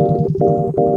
Thank you.